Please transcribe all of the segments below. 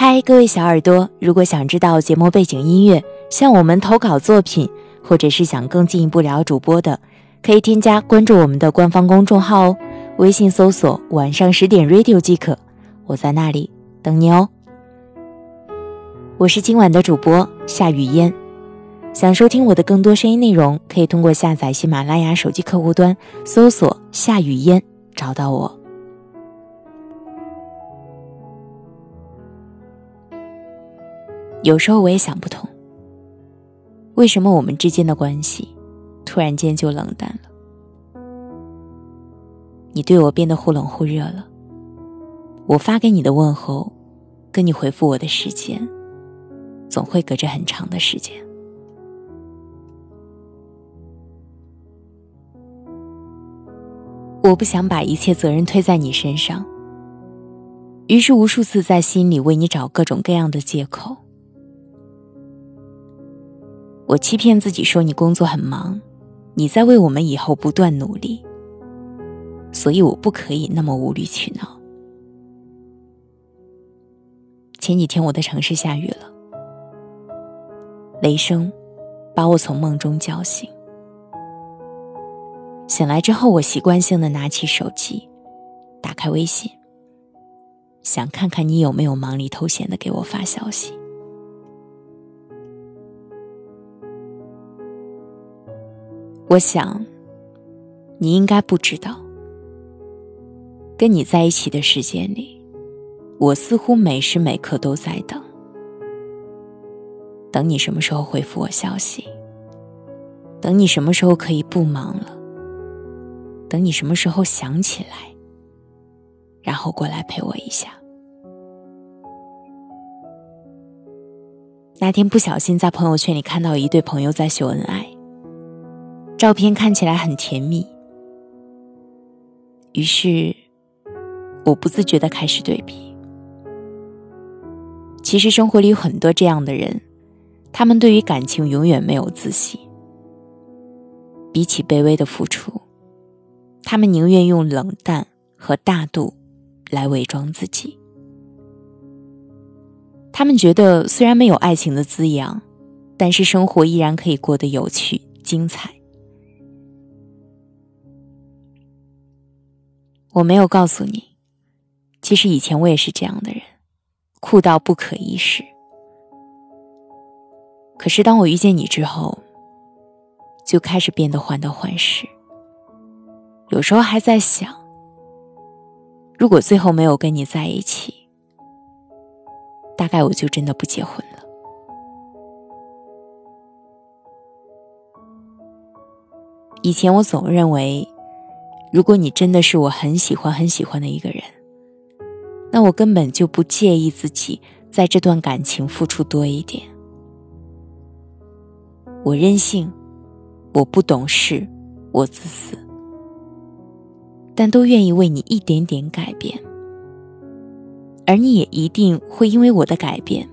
嗨，各位小耳朵，如果想知道节目背景音乐，向我们投稿作品，或者是想更进一步聊主播的，可以添加关注我们的官方公众号哦，微信搜索“晚上十点 radio” 即可，我在那里等你哦。我是今晚的主播夏雨嫣，想收听我的更多声音内容，可以通过下载喜马拉雅手机客户端搜索“夏雨嫣”找到我。有时候我也想不通，为什么我们之间的关系突然间就冷淡了？你对我变得忽冷忽热了，我发给你的问候，跟你回复我的时间，总会隔着很长的时间。我不想把一切责任推在你身上，于是无数次在心里为你找各种各样的借口。我欺骗自己说你工作很忙，你在为我们以后不断努力，所以我不可以那么无理取闹。前几天我的城市下雨了，雷声把我从梦中叫醒。醒来之后，我习惯性的拿起手机，打开微信，想看看你有没有忙里偷闲的给我发消息。我想，你应该不知道，跟你在一起的时间里，我似乎每时每刻都在等，等你什么时候回复我消息，等你什么时候可以不忙了，等你什么时候想起来，然后过来陪我一下。那天不小心在朋友圈里看到一对朋友在秀恩爱。照片看起来很甜蜜，于是我不自觉的开始对比。其实生活里有很多这样的人，他们对于感情永远没有自信。比起卑微的付出，他们宁愿用冷淡和大度来伪装自己。他们觉得虽然没有爱情的滋养，但是生活依然可以过得有趣精彩。我没有告诉你，其实以前我也是这样的人，酷到不可一世。可是当我遇见你之后，就开始变得患得患失。有时候还在想，如果最后没有跟你在一起，大概我就真的不结婚了。以前我总认为。如果你真的是我很喜欢很喜欢的一个人，那我根本就不介意自己在这段感情付出多一点。我任性，我不懂事，我自私，但都愿意为你一点点改变，而你也一定会因为我的改变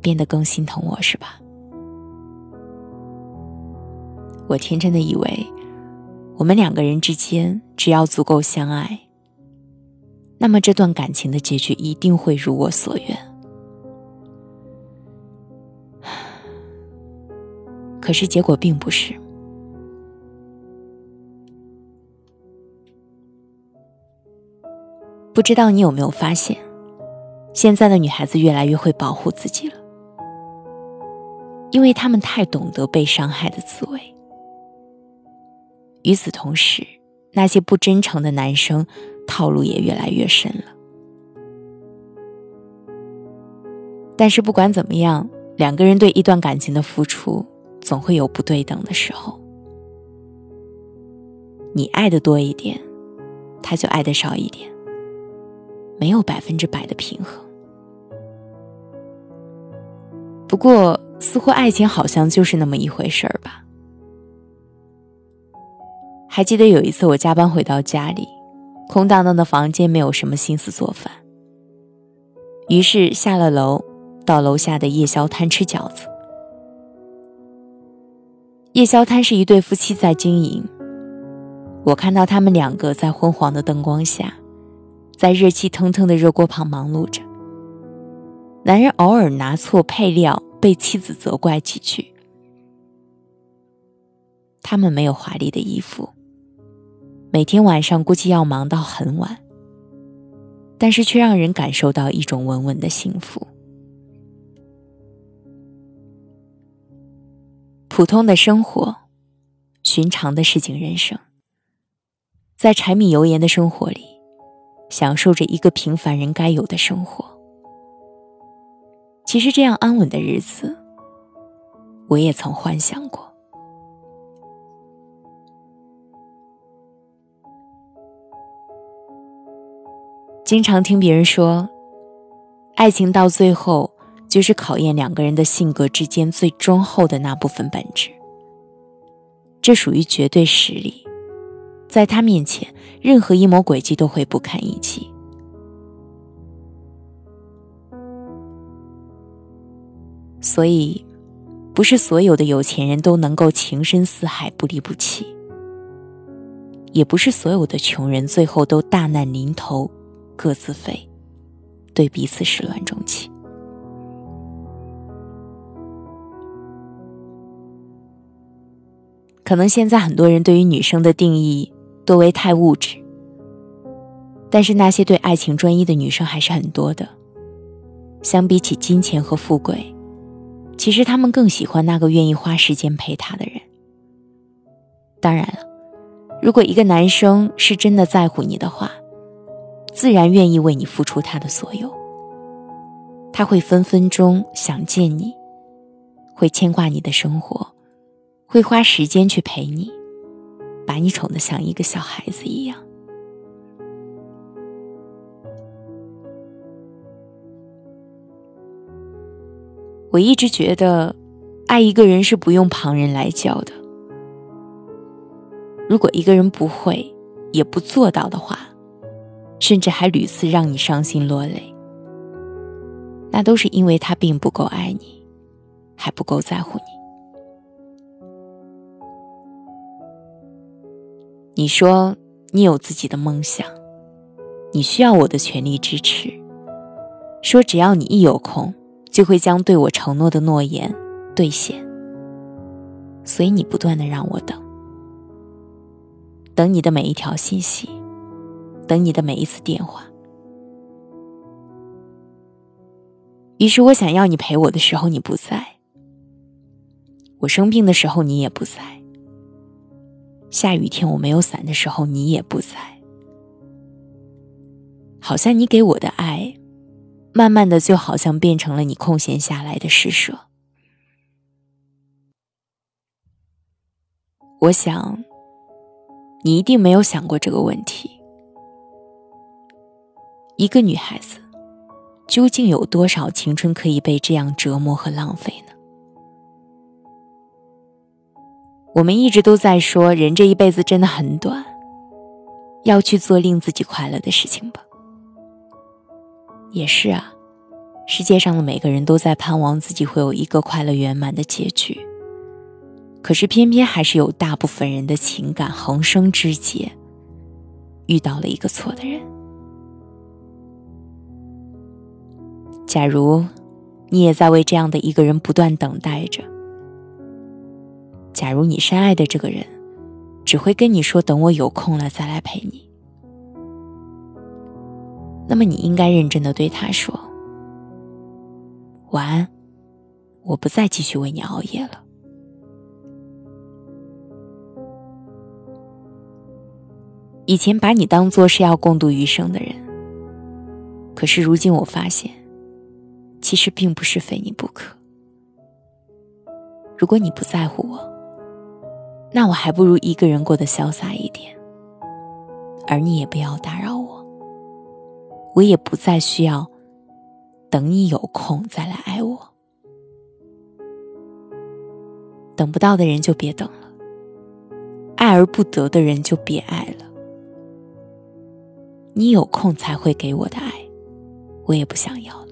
变得更心疼我，是吧？我天真的以为。我们两个人之间，只要足够相爱，那么这段感情的结局一定会如我所愿。可是结果并不是。不知道你有没有发现，现在的女孩子越来越会保护自己了，因为她们太懂得被伤害的滋味。与此同时，那些不真诚的男生套路也越来越深了。但是不管怎么样，两个人对一段感情的付出总会有不对等的时候。你爱的多一点，他就爱的少一点，没有百分之百的平衡。不过，似乎爱情好像就是那么一回事儿吧。还记得有一次我加班回到家里，空荡荡的房间，没有什么心思做饭。于是下了楼，到楼下的夜宵摊吃饺子。夜宵摊是一对夫妻在经营，我看到他们两个在昏黄的灯光下，在热气腾腾的热锅旁忙碌着。男人偶尔拿错配料，被妻子责怪几句。他们没有华丽的衣服，每天晚上估计要忙到很晚，但是却让人感受到一种稳稳的幸福。普通的生活，寻常的市井人生，在柴米油盐的生活里，享受着一个平凡人该有的生活。其实这样安稳的日子，我也曾幻想过。经常听别人说，爱情到最后。就是考验两个人的性格之间最忠厚的那部分本质，这属于绝对实力，在他面前，任何阴谋诡计都会不堪一击。所以，不是所有的有钱人都能够情深似海、不离不弃，也不是所有的穷人最后都大难临头各自飞，对彼此始乱终弃。可能现在很多人对于女生的定义多为太物质，但是那些对爱情专一的女生还是很多的。相比起金钱和富贵，其实她们更喜欢那个愿意花时间陪她的人。当然了，如果一个男生是真的在乎你的话，自然愿意为你付出他的所有。他会分分钟想见你，会牵挂你的生活。会花时间去陪你，把你宠得像一个小孩子一样。我一直觉得，爱一个人是不用旁人来教的。如果一个人不会，也不做到的话，甚至还屡次让你伤心落泪，那都是因为他并不够爱你，还不够在乎你。你说你有自己的梦想，你需要我的全力支持。说只要你一有空，就会将对我承诺的诺言兑现。所以你不断的让我等，等你的每一条信息，等你的每一次电话。于是我想要你陪我的时候你不在，我生病的时候你也不在。下雨天我没有伞的时候，你也不在。好像你给我的爱，慢慢的就好像变成了你空闲下来的施舍。我想，你一定没有想过这个问题：一个女孩子，究竟有多少青春可以被这样折磨和浪费呢？我们一直都在说，人这一辈子真的很短，要去做令自己快乐的事情吧。也是啊，世界上的每个人都在盼望自己会有一个快乐圆满的结局，可是偏偏还是有大部分人的情感横生枝节，遇到了一个错的人。假如你也在为这样的一个人不断等待着。假如你深爱的这个人，只会跟你说“等我有空了再来陪你”，那么你应该认真的对他说：“晚安，我不再继续为你熬夜了。”以前把你当做是要共度余生的人，可是如今我发现，其实并不是非你不可。如果你不在乎我，那我还不如一个人过得潇洒一点，而你也不要打扰我，我也不再需要等你有空再来爱我。等不到的人就别等了，爱而不得的人就别爱了。你有空才会给我的爱，我也不想要了。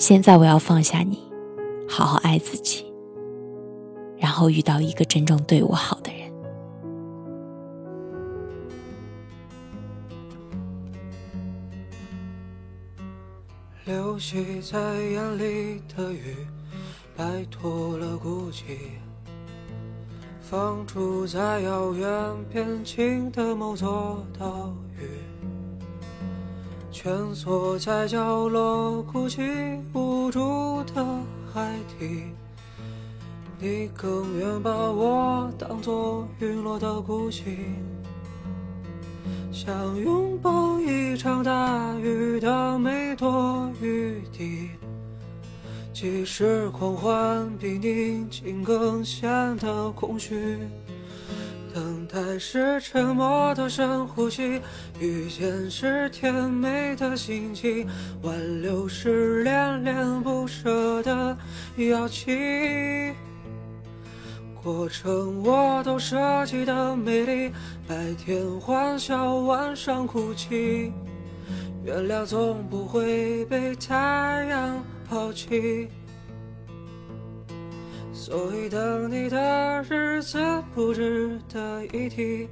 现在我要放下你，好好爱自己。然后遇到一个真正对我好的人。流泻在眼里的雨，摆脱了孤寂，放逐在遥远边境的某座岛屿，蜷缩在角落哭泣无助的海底。你更愿把我当作陨落的孤星，想拥抱一场大雨的每朵雨滴，即使狂欢比宁静更显得空虚。等待是沉默的深呼吸，遇见是甜美的心情，挽留是恋恋不舍的邀请。过程我都设计的美丽，白天欢笑，晚上哭泣。原谅总不会被太阳抛弃，所以等你的日子不值得一提。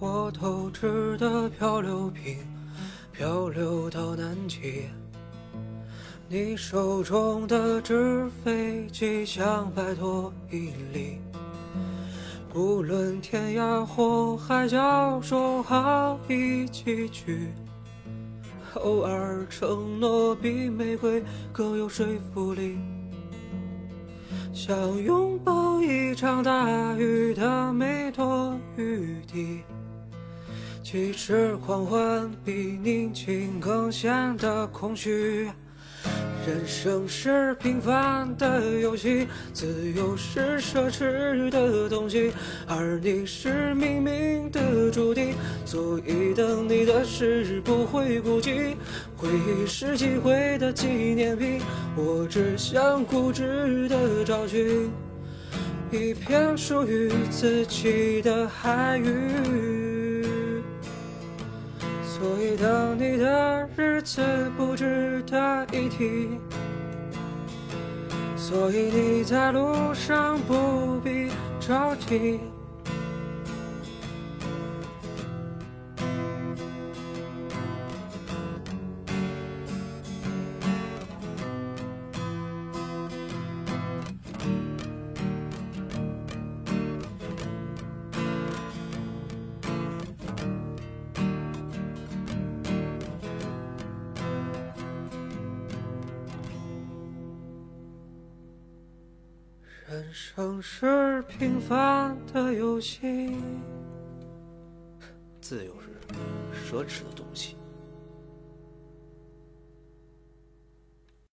我透支的漂流瓶，漂流到南极。你手中的纸飞机想摆脱引力，无论天涯或海角，说好一起去。偶尔承诺比玫瑰更有说服力，想拥抱一场大雨的每朵雨滴。即使狂欢比宁静更显得空虚，人生是平凡的游戏，自由是奢侈的东西，而你是命运的注定，所以等你的事不会孤寂，回忆是机会的纪念品，我只想固执的找寻一片属于自己的海域。所以等你的日子不值得一提，所以你在路上不必着急。人生是平凡的游戏，自由是奢侈的。